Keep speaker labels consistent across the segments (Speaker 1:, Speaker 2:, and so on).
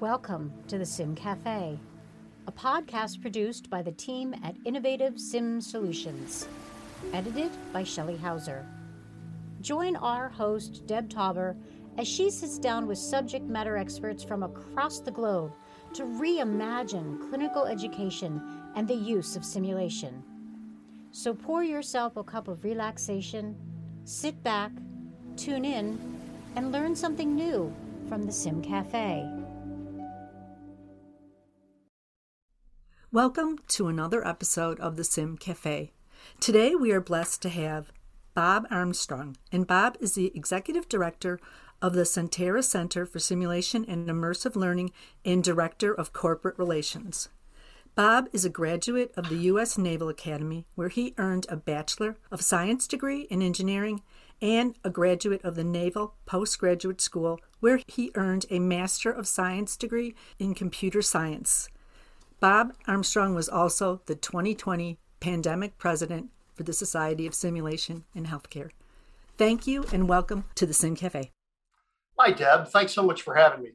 Speaker 1: Welcome to the Sim Cafe, a podcast produced by the team at Innovative Sim Solutions, edited by Shelley Hauser. Join our host, Deb Tauber, as she sits down with subject matter experts from across the globe to reimagine clinical education and the use of simulation. So pour yourself a cup of relaxation, sit back, tune in, and learn something new from the Sim Cafe.
Speaker 2: Welcome to another episode of the Sim Cafe. Today we are blessed to have Bob Armstrong, and Bob is the Executive Director of the Sentara Center for Simulation and Immersive Learning and Director of Corporate Relations. Bob is a graduate of the U.S. Naval Academy, where he earned a Bachelor of Science degree in engineering and a graduate of the Naval Postgraduate School, where he earned a Master of Science degree in computer science. Bob Armstrong was also the 2020 pandemic president for the Society of Simulation in Healthcare. Thank you and welcome to the Sim Cafe.
Speaker 3: Hi, Deb. Thanks so much for having me.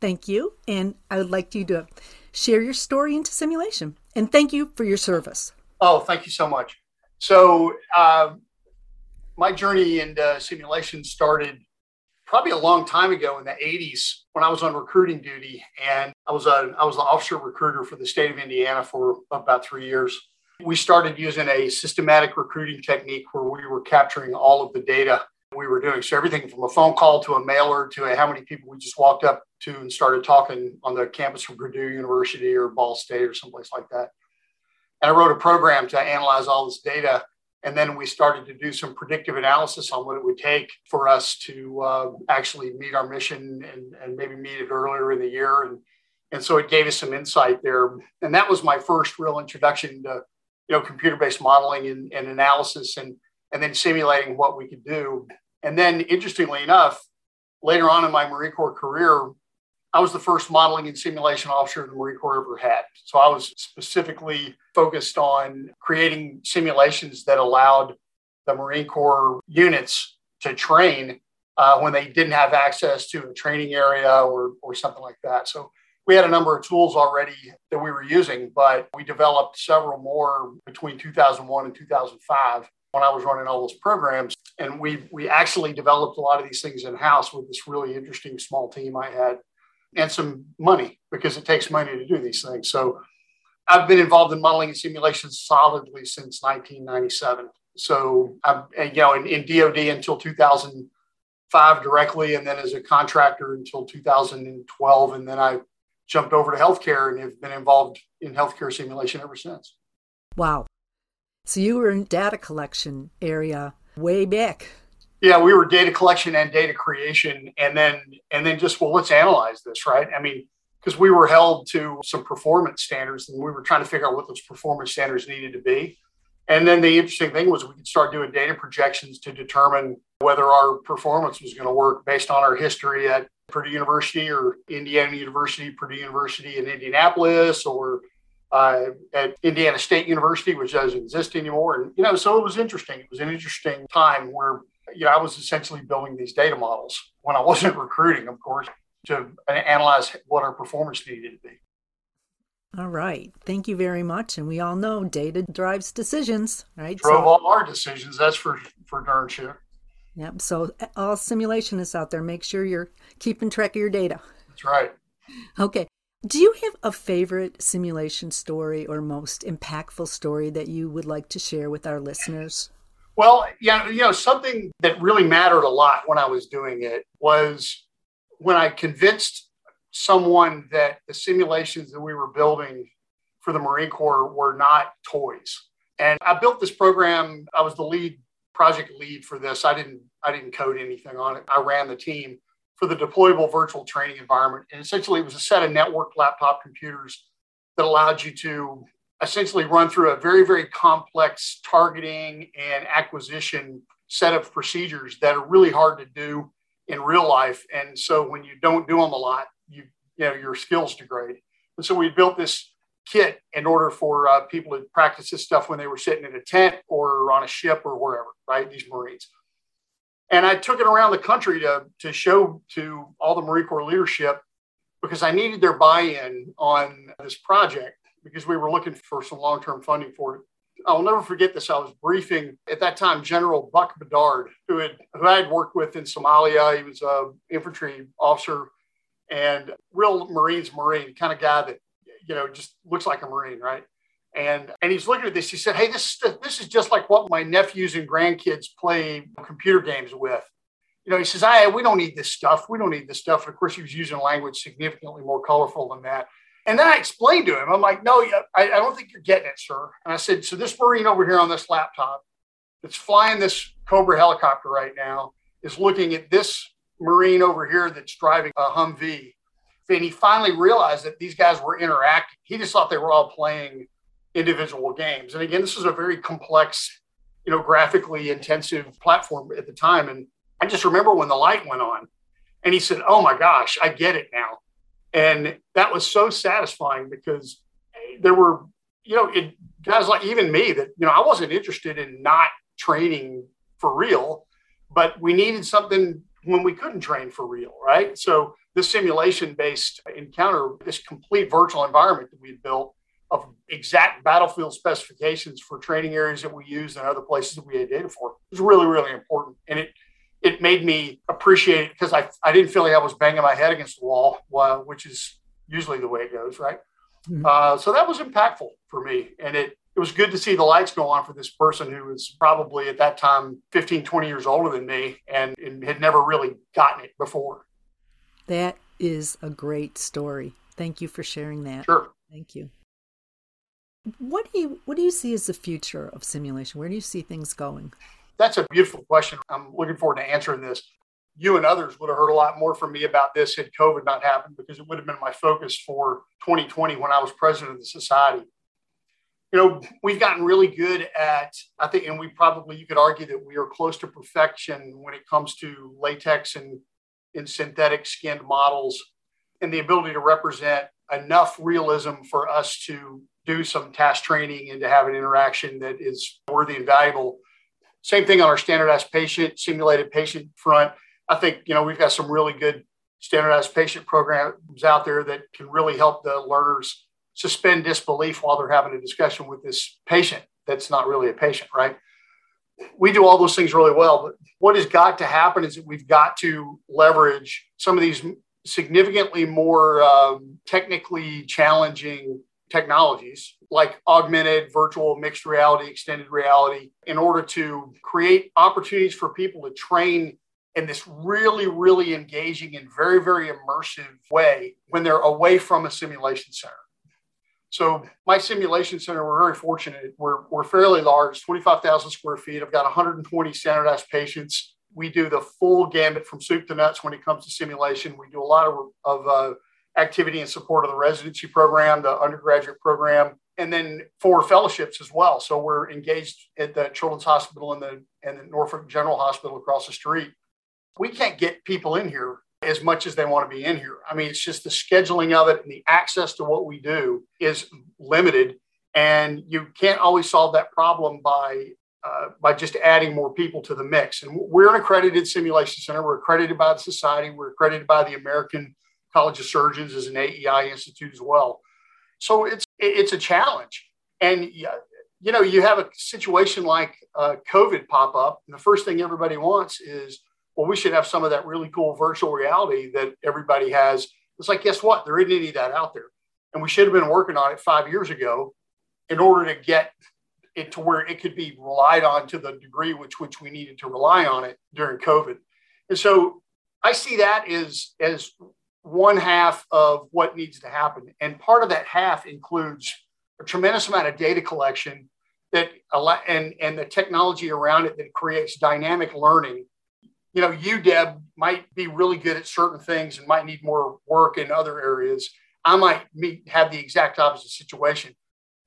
Speaker 2: Thank you. And I would like you to share your story into simulation. And thank you for your service.
Speaker 3: Oh, thank you so much. So, uh, my journey into simulation started probably a long time ago in the 80s when I was on recruiting duty. And I was a I was the officer recruiter for the state of Indiana for about three years. We started using a systematic recruiting technique where we were capturing all of the data we were doing. So everything from a phone call to a mailer to a, how many people we just walked up to and started talking on the campus of Purdue University or Ball State or someplace like that. And I wrote a program to analyze all this data and then we started to do some predictive analysis on what it would take for us to uh, actually meet our mission and, and maybe meet it earlier in the year. And, and so it gave us some insight there. And that was my first real introduction to you know, computer-based modeling and, and analysis and, and then simulating what we could do. And then interestingly enough, later on in my Marine Corps career, I was the first modeling and simulation officer the Marine Corps ever had. So I was specifically focused on creating simulations that allowed the Marine Corps units to train uh, when they didn't have access to a training area or, or something like that. So we had a number of tools already that we were using, but we developed several more between 2001 and 2005 when I was running all those programs. And we, we actually developed a lot of these things in house with this really interesting small team I had and some money because it takes money to do these things. So I've been involved in modeling and simulation solidly since 1997. So I'm, you know, in, in DoD until 2005 directly, and then as a contractor until 2012, and then I jumped over to healthcare and have been involved in healthcare simulation ever since.
Speaker 2: Wow. So you were in data collection area way back
Speaker 3: yeah we were data collection and data creation and then and then just well let's analyze this right i mean because we were held to some performance standards and we were trying to figure out what those performance standards needed to be and then the interesting thing was we could start doing data projections to determine whether our performance was going to work based on our history at Purdue University or Indiana University, Purdue University in Indianapolis, or uh, at Indiana State University, which doesn't exist anymore. And, you know, so it was interesting. It was an interesting time where you know, I was essentially building these data models when I wasn't recruiting, of course, to analyze what our performance needed to be.
Speaker 2: All right. Thank you very much. And we all know data drives decisions, right?
Speaker 3: Drove so, all our decisions. That's for, for darn sure.
Speaker 2: Yep. So all simulationists out there, make sure you're keeping track of your data.
Speaker 3: That's right.
Speaker 2: Okay. Do you have a favorite simulation story or most impactful story that you would like to share with our listeners?
Speaker 3: Well, yeah, you know, something that really mattered a lot when I was doing it was when I convinced someone that the simulations that we were building for the Marine Corps were not toys. And I built this program. I was the lead project lead for this. I didn't I didn't code anything on it. I ran the team for the deployable virtual training environment. And essentially it was a set of networked laptop computers that allowed you to essentially run through a very, very complex targeting and acquisition set of procedures that are really hard to do in real life. And so when you don't do them a lot, you, you know, your skills degrade. And so we built this kit in order for uh, people to practice this stuff when they were sitting in a tent or on a ship or wherever, right? These Marines. And I took it around the country to, to show to all the Marine Corps leadership because I needed their buy-in on this project because we were looking for some long-term funding for it. I'll never forget this. I was briefing at that time General Buck Bedard, who had who I had worked with in Somalia. He was a infantry officer and real Marines Marine kind of guy that you know just looks like a Marine, right? And and he's looking at this. He said, "Hey, this this is just like what my nephews and grandkids play computer games with." You know, he says, "I we don't need this stuff. We don't need this stuff." And of course, he was using language significantly more colorful than that. And then I explained to him, I'm like, "No, I, I don't think you're getting it, sir." And I said, "So this Marine over here on this laptop that's flying this Cobra helicopter right now is looking at this Marine over here that's driving a Humvee." And he finally realized that these guys were interacting. He just thought they were all playing individual games. And again, this is a very complex, you know, graphically intensive platform at the time. And I just remember when the light went on and he said, Oh my gosh, I get it now. And that was so satisfying because there were, you know, it, guys like even me that, you know, I wasn't interested in not training for real, but we needed something when we couldn't train for real, right? So this simulation based encounter, this complete virtual environment that we built of exact battlefield specifications for training areas that we used and other places that we had data for was really, really important. And it it made me appreciate it because I, I didn't feel like I was banging my head against the wall, which is usually the way it goes, right? Mm-hmm. Uh, so that was impactful for me. And it, it was good to see the lights go on for this person who was probably at that time 15, 20 years older than me and, and had never really gotten it before.
Speaker 2: That is a great story. Thank you for sharing that.
Speaker 3: Sure.
Speaker 2: Thank you. What do you what do you see as the future of simulation? Where do you see things going?
Speaker 3: That's a beautiful question. I'm looking forward to answering this. You and others would have heard a lot more from me about this had COVID not happened because it would have been my focus for 2020 when I was president of the society. You know, we've gotten really good at, I think, and we probably, you could argue that we are close to perfection when it comes to latex and, and synthetic skinned models and the ability to represent enough realism for us to do some task training and to have an interaction that is worthy and valuable. Same thing on our standardized patient, simulated patient front. I think, you know, we've got some really good standardized patient programs out there that can really help the learners suspend disbelief while they're having a discussion with this patient that's not really a patient, right? We do all those things really well, but what has got to happen is that we've got to leverage some of these significantly more um, technically challenging technologies like augmented, virtual, mixed reality, extended reality, in order to create opportunities for people to train in this really, really engaging and very, very immersive way when they're away from a simulation center. So my simulation center, we're very fortunate. We're, we're fairly large, 25,000 square feet. I've got 120 standardized patients. We do the full gambit from soup to nuts when it comes to simulation. We do a lot of, of uh, activity in support of the residency program, the undergraduate program, and then for fellowships as well. So we're engaged at the Children's Hospital and the and the Norfolk General Hospital across the street. We can't get people in here as much as they want to be in here. I mean, it's just the scheduling of it and the access to what we do is limited, and you can't always solve that problem by uh, by just adding more people to the mix. And we're an accredited simulation center. We're accredited by the society. We're accredited by the American College of Surgeons is an AEI institute as well. So it's it's a challenge, and you know you have a situation like uh, COVID pop up, and the first thing everybody wants is, well, we should have some of that really cool virtual reality that everybody has. It's like, guess what? There isn't any of that out there, and we should have been working on it five years ago in order to get it to where it could be relied on to the degree which which we needed to rely on it during COVID. And so I see that as as one half of what needs to happen. And part of that half includes a tremendous amount of data collection that and and the technology around it that creates dynamic learning. You know, you Deb might be really good at certain things and might need more work in other areas. I might meet, have the exact opposite situation.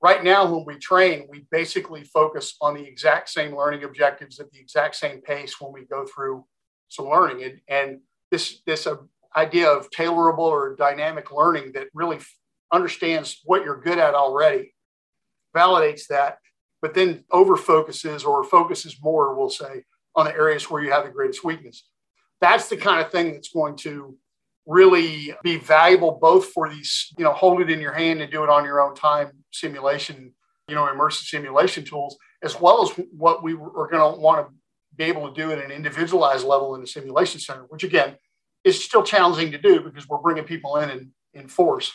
Speaker 3: Right now, when we train, we basically focus on the exact same learning objectives at the exact same pace when we go through some learning. And, and this this uh, idea of tailorable or dynamic learning that really understands what you're good at already, validates that, but then over focuses or focuses more, we'll say, on the areas where you have the greatest weakness. That's the kind of thing that's going to really be valuable both for these, you know, hold it in your hand and do it on your own time simulation, you know, immersive simulation tools, as well as what we are going to want to be able to do at an individualized level in a simulation center, which again is still challenging to do because we're bringing people in in, in force.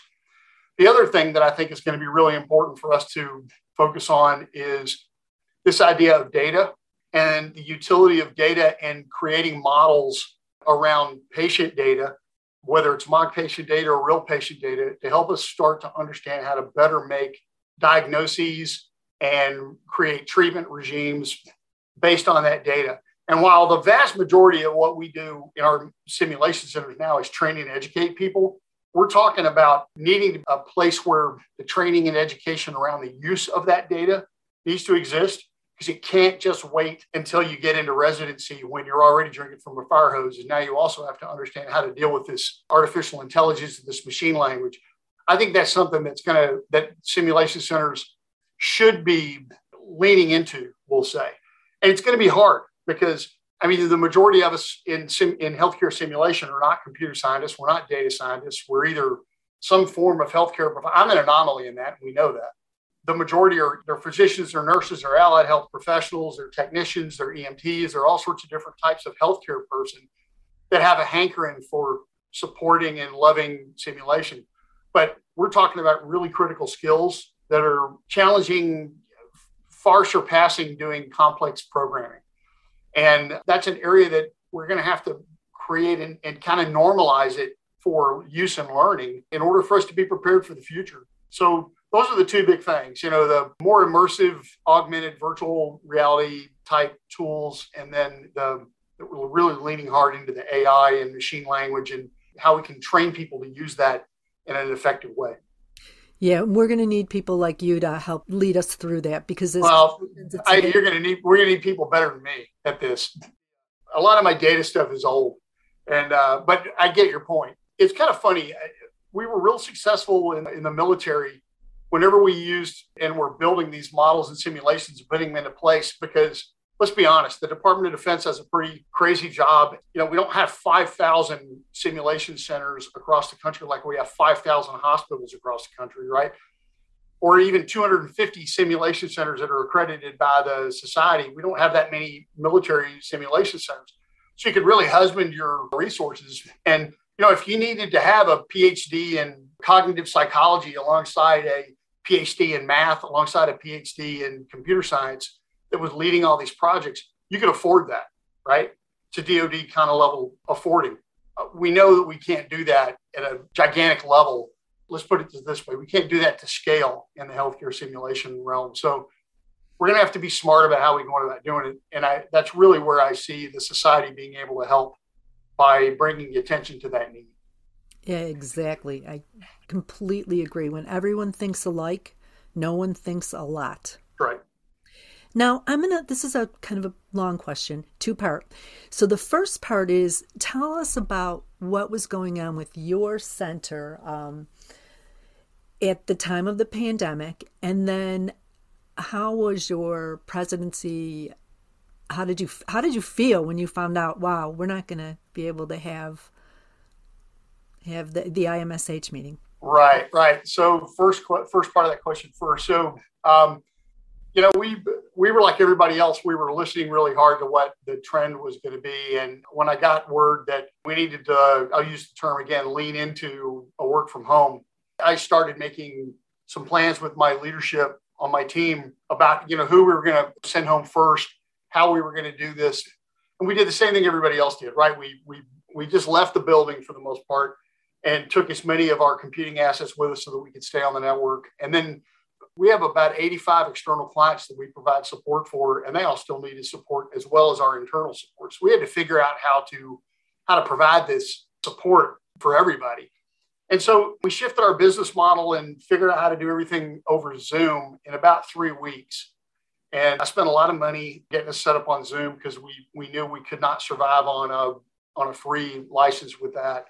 Speaker 3: The other thing that I think is going to be really important for us to focus on is this idea of data and the utility of data and creating models around patient data whether it's mock patient data or real patient data, to help us start to understand how to better make diagnoses and create treatment regimes based on that data. And while the vast majority of what we do in our simulation centers now is training and educate people, we're talking about needing a place where the training and education around the use of that data needs to exist because you can't just wait until you get into residency when you're already drinking from a fire hose. And now you also have to understand how to deal with this artificial intelligence, and this machine language. I think that's something that's going to, that simulation centers should be leaning into, we'll say. And it's going to be hard because, I mean, the majority of us in, sim, in healthcare simulation are not computer scientists. We're not data scientists. We're either some form of healthcare. I'm an anomaly in that. We know that the majority are they're physicians, they're nurses, they're allied health professionals, they're technicians, they're EMTs, they're all sorts of different types of healthcare person that have a hankering for supporting and loving simulation. But we're talking about really critical skills that are challenging, far surpassing doing complex programming. And that's an area that we're going to have to create and, and kind of normalize it for use and learning in order for us to be prepared for the future. So those are the two big things you know the more immersive augmented virtual reality type tools and then the we're really leaning hard into the ai and machine language and how we can train people to use that in an effective way
Speaker 2: yeah we're going to need people like you to help lead us through that because
Speaker 3: well I, you're going to need we're going to need people better than me at this. A lot of my data stuff is old and uh, but i get your point. It's kind of funny we were real successful in, in the military whenever we used and we're building these models and simulations and putting them into place because let's be honest the department of defense has a pretty crazy job. You know we don't have 5000 simulation centers across the country like we have 5000 hospitals across the country right? Or even 250 simulation centers that are accredited by the society. We don't have that many military simulation centers. So you could really husband your resources. And you know if you needed to have a phd in cognitive psychology alongside a PhD in math alongside a PhD in computer science that was leading all these projects, you could afford that, right? To DoD kind of level affording. Uh, we know that we can't do that at a gigantic level. Let's put it this way: we can't do that to scale in the healthcare simulation realm. So we're going to have to be smart about how we go about doing it. And I, that's really where I see the society being able to help by bringing attention to that need.
Speaker 2: Yeah, exactly. I completely agree. When everyone thinks alike, no one thinks a lot.
Speaker 3: Right.
Speaker 2: Now, I'm going to, this is a kind of a long question, two part. So, the first part is tell us about what was going on with your center um, at the time of the pandemic, and then how was your presidency? How did you how did you feel when you found out? Wow, we're not going to be able to have have the, the IMSH meeting.
Speaker 3: Right, right. So first, first part of that question first. So, um, you know, we we were like everybody else. We were listening really hard to what the trend was going to be. And when I got word that we needed to, I'll use the term again, lean into a work from home, I started making some plans with my leadership on my team about you know who we were going to send home first, how we were going to do this, and we did the same thing everybody else did. Right? We we we just left the building for the most part and took as many of our computing assets with us so that we could stay on the network. And then we have about 85 external clients that we provide support for, and they all still needed support as well as our internal support. So we had to figure out how to how to provide this support for everybody. And so we shifted our business model and figured out how to do everything over Zoom in about three weeks. And I spent a lot of money getting us set up on Zoom because we we knew we could not survive on a on a free license with that.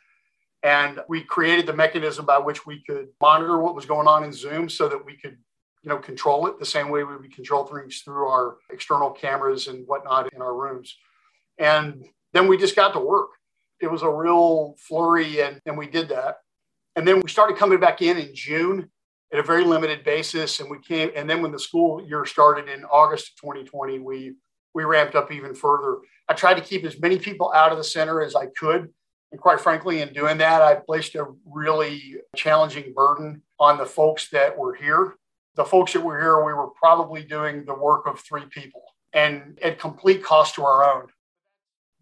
Speaker 3: And we created the mechanism by which we could monitor what was going on in Zoom so that we could, you know, control it the same way we would control things through our external cameras and whatnot in our rooms. And then we just got to work. it was a real flurry, and, and we did that. And then we started coming back in in June at a very limited basis. And we came, and then when the school year started in August of 2020, we we ramped up even further. I tried to keep as many people out of the center as I could. And quite frankly, in doing that, I placed a really challenging burden on the folks that were here. The folks that were here, we were probably doing the work of three people and at complete cost to our own.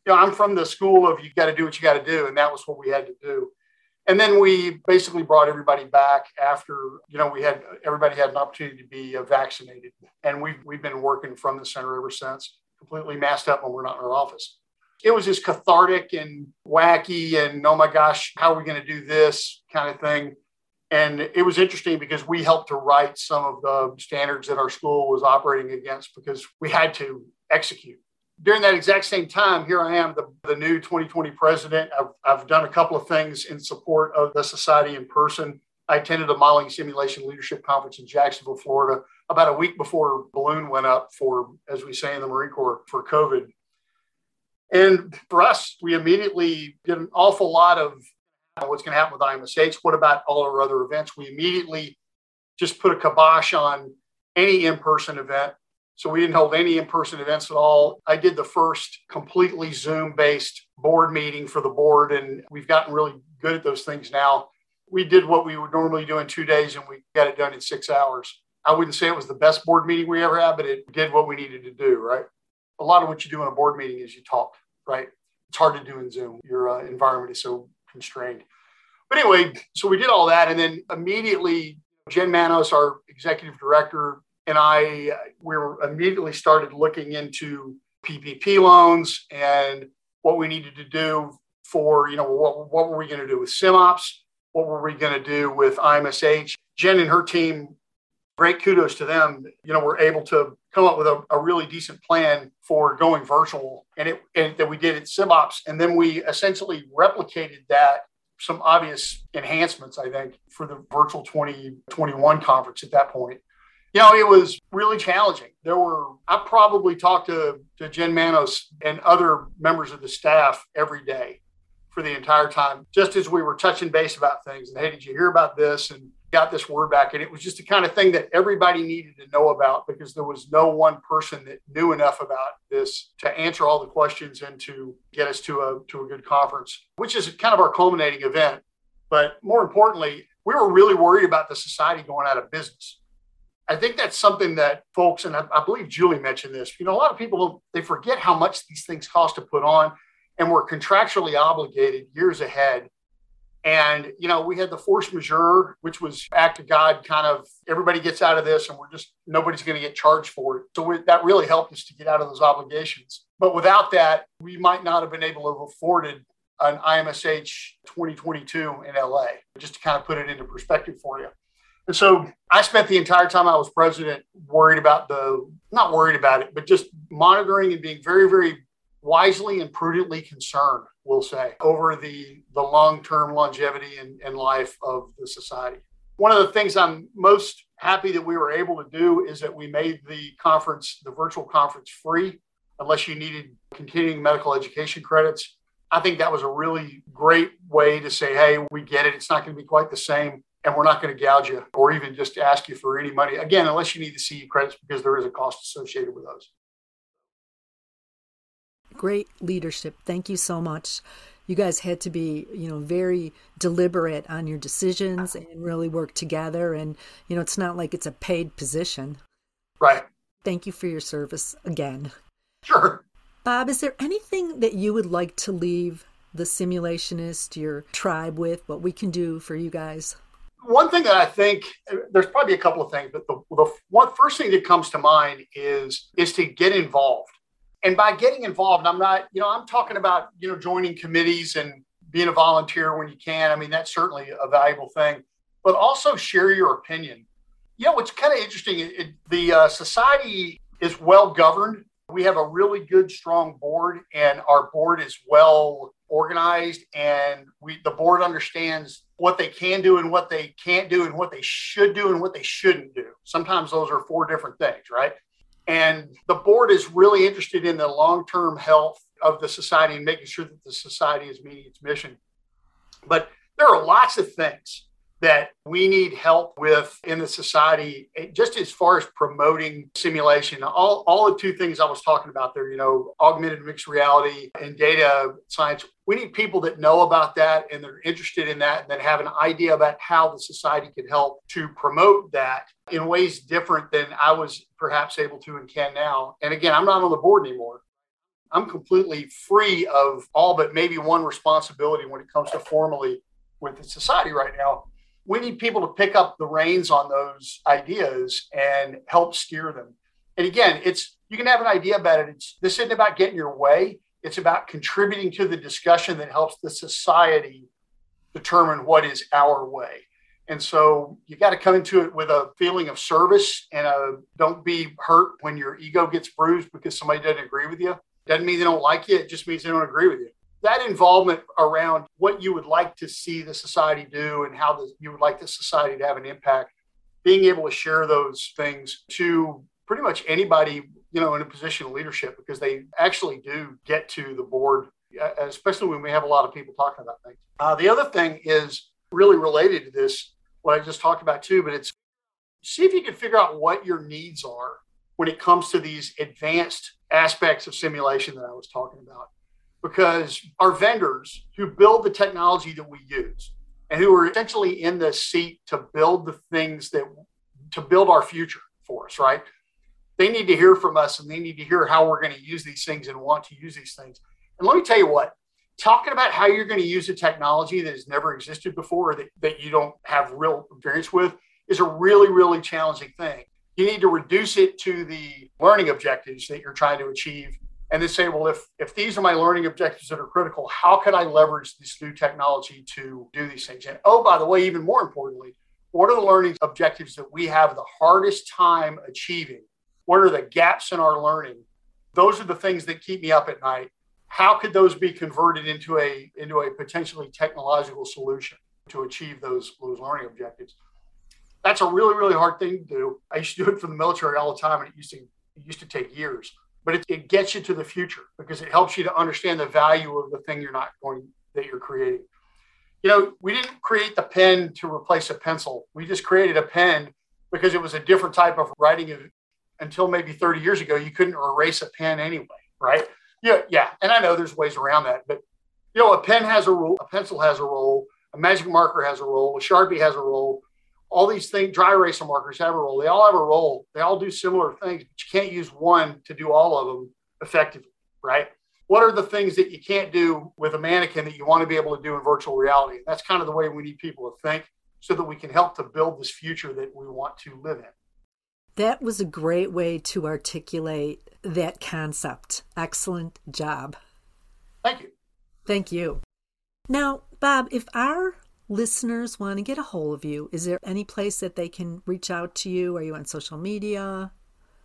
Speaker 3: You know, I'm from the school of you got to do what you got to do. And that was what we had to do. And then we basically brought everybody back after, you know, we had everybody had an opportunity to be vaccinated. And we've, we've been working from the center ever since, completely masked up when we're not in our office. It was just cathartic and wacky and oh my gosh, how are we going to do this kind of thing. And it was interesting because we helped to write some of the standards that our school was operating against because we had to execute during that exact same time, here I am, the, the new 2020 president. I've, I've done a couple of things in support of the society in person. I attended a modeling simulation leadership conference in Jacksonville, Florida, about a week before balloon went up for, as we say in the Marine Corps, for COVID. And for us, we immediately did an awful lot of what's going to happen with IMSH. What about all our other events? We immediately just put a kibosh on any in person event so we didn't hold any in person events at all. I did the first completely Zoom based board meeting for the board, and we've gotten really good at those things now. We did what we would normally do in two days, and we got it done in six hours. I wouldn't say it was the best board meeting we ever had, but it did what we needed to do, right? A lot of what you do in a board meeting is you talk, right? It's hard to do in Zoom. Your uh, environment is so constrained. But anyway, so we did all that. And then immediately, Jen Manos, our executive director, and I we were immediately started looking into PPP loans and what we needed to do for you know what what were we going to do with SimOps, what were we going to do with IMSH. Jen and her team, great kudos to them. You know, were able to come up with a, a really decent plan for going virtual, and it and that we did at SimOps, and then we essentially replicated that some obvious enhancements, I think, for the virtual 2021 conference at that point you know, it was really challenging. There were, I probably talked to, to Jen Manos and other members of the staff every day for the entire time, just as we were touching base about things. And hey, did you hear about this? And got this word back. And it was just the kind of thing that everybody needed to know about because there was no one person that knew enough about this to answer all the questions and to get us to a, to a good conference, which is kind of our culminating event. But more importantly, we were really worried about the society going out of business I think that's something that folks, and I, I, believe Julie mentioned this, you know, a lot of people, they forget how much these things cost to put on and we're contractually obligated years ahead. And, you know, we had the force majeure, which was act of God kind of everybody gets out of this and we're just, nobody's going to get charged for it. So we, that really helped us to get out of those obligations. But without that, we might not have been able to have afforded an IMSH 2022 in LA, just to kind of put it into perspective for you. And so I spent the entire time I was president worried about the, not worried about it, but just monitoring and being very, very wisely and prudently concerned, we'll say, over the, the long term longevity and, and life of the society. One of the things I'm most happy that we were able to do is that we made the conference, the virtual conference, free unless you needed continuing medical education credits. I think that was a really great way to say, hey, we get it. It's not going to be quite the same and we're not going to gouge you or even just ask you for any money again unless you need the CE credits because there is a cost associated with those.
Speaker 2: Great leadership. Thank you so much. You guys had to be, you know, very deliberate on your decisions uh-huh. and really work together and you know, it's not like it's a paid position.
Speaker 3: Right.
Speaker 2: Thank you for your service again.
Speaker 3: Sure.
Speaker 2: Bob, is there anything that you would like to leave the simulationist, your tribe with, what we can do for you guys?
Speaker 3: one thing that I think there's probably a couple of things, but the, the one first thing that comes to mind is is to get involved. And by getting involved, I'm not, you know, I'm talking about, you know, joining committees and being a volunteer when you can. I mean, that's certainly a valuable thing, but also share your opinion. You know, what's kind of interesting, it, the uh, society is well governed. We have a really good, strong board, and our board is well organized, and we the board understands what they can do and what they can't do and what they should do and what they shouldn't do. Sometimes those are four different things, right? And the board is really interested in the long term health of the society and making sure that the society is meeting its mission. But there are lots of things that we need help with in the society, eh, just as far as promoting simulation. All, all the two things I was talking about there, you know, augmented mixed reality and data science. We need people that know about that and they're interested in that and that have an idea about how the society can help to promote that in ways different than I was perhaps able to and can now. And again, I'm not on the board anymore. I'm completely free of all but maybe one responsibility when it comes to formally with the society right now we need people to pick up the reins on those ideas and help steer them. And again, it's you can have an idea about it. It's this isn't about getting your way. It's about contributing to the discussion that helps the society determine what is our way. And so you got to come into it with a feeling of service and a don't be hurt when your ego gets bruised because somebody doesn't agree with you. Doesn't mean they don't like you. It just means they don't agree with you that involvement around what you would like to see the society do and how the, you would like the society to have an impact, being able to share those things to pretty much anybody you know in a position of leadership because they actually do get to the board especially when we have a lot of people talking about things. Uh, the other thing is really related to this what i just talked about too but it's see if you can figure out what your needs are when it comes to these advanced aspects of simulation that i was talking about because our vendors who build the technology that we use and who are essentially in the seat to build the things that to build our future for us, right? They need to hear from us and they need to hear how we're going to use these things and want to use these things. And let me tell you what, talking about how you're going to use a technology that has never existed before or that, that you don't have real experience with is a really, really challenging thing. You need to reduce it to the learning objectives that you're trying to achieve and they say, well, if if these are my learning objectives that are critical, how can I leverage this new technology to do these things? And oh, by the way, even more importantly, what are the learning objectives that we have the hardest time achieving? What are the gaps in our learning? Those are the things that keep me up at night. How could those be converted into a into a potentially technological solution to achieve those those learning objectives? That's a really really hard thing to do. I used to do it for the military all the time, and it used to it used to take years but it, it gets you to the future because it helps you to understand the value of the thing you're not going that you're creating. You know, we didn't create the pen to replace a pencil. We just created a pen because it was a different type of writing. Until maybe 30 years ago, you couldn't erase a pen anyway, right? Yeah, yeah. And I know there's ways around that, but you know, a pen has a role, a pencil has a role, a magic marker has a role, a sharpie has a role, all these things, dry eraser markers have a role. They all have a role. They all do similar things, but you can't use one to do all of them effectively, right? What are the things that you can't do with a mannequin that you want to be able to do in virtual reality? And That's kind of the way we need people to think so that we can help to build this future that we want to live in.
Speaker 2: That was a great way to articulate that concept. Excellent job.
Speaker 3: Thank you.
Speaker 2: Thank you. Now, Bob, if our listeners want to get a hold of you, is there any place that they can reach out to you? Are you on social media?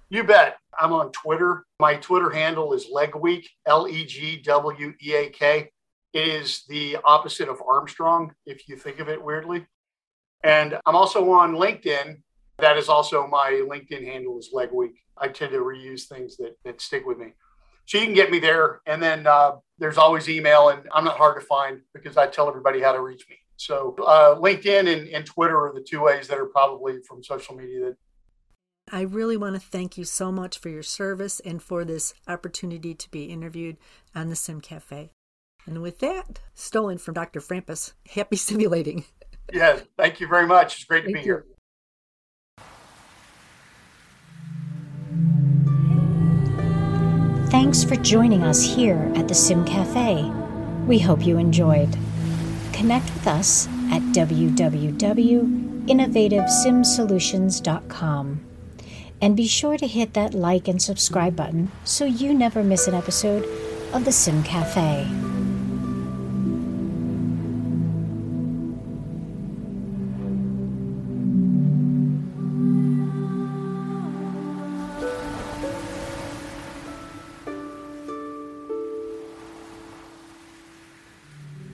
Speaker 3: You bet. I'm on Twitter. My Twitter handle is Legweak, L E G W E A K. It is the opposite of Armstrong, if you think of it weirdly. And I'm also on LinkedIn. That is also my LinkedIn handle is Legweak. I tend to reuse things that, that stick with me. So you can get me there. And then uh, there's always email, and I'm not hard to find because I tell everybody how to reach me. So uh, LinkedIn and, and Twitter are the two ways that are probably from social media that
Speaker 2: I really want to thank you so much for your service and for this opportunity to be interviewed on the Sim Cafe. And with that, stolen from Dr. Frampus, happy simulating.
Speaker 3: Yeah, thank you very much. It's great to thank be you. here.
Speaker 1: Thanks for joining us here at the Sim Cafe. We hope you enjoyed. Connect with us at www.innovativesimsolutions.com. And be sure to hit that like and subscribe button so you never miss an episode of the Sim Cafe.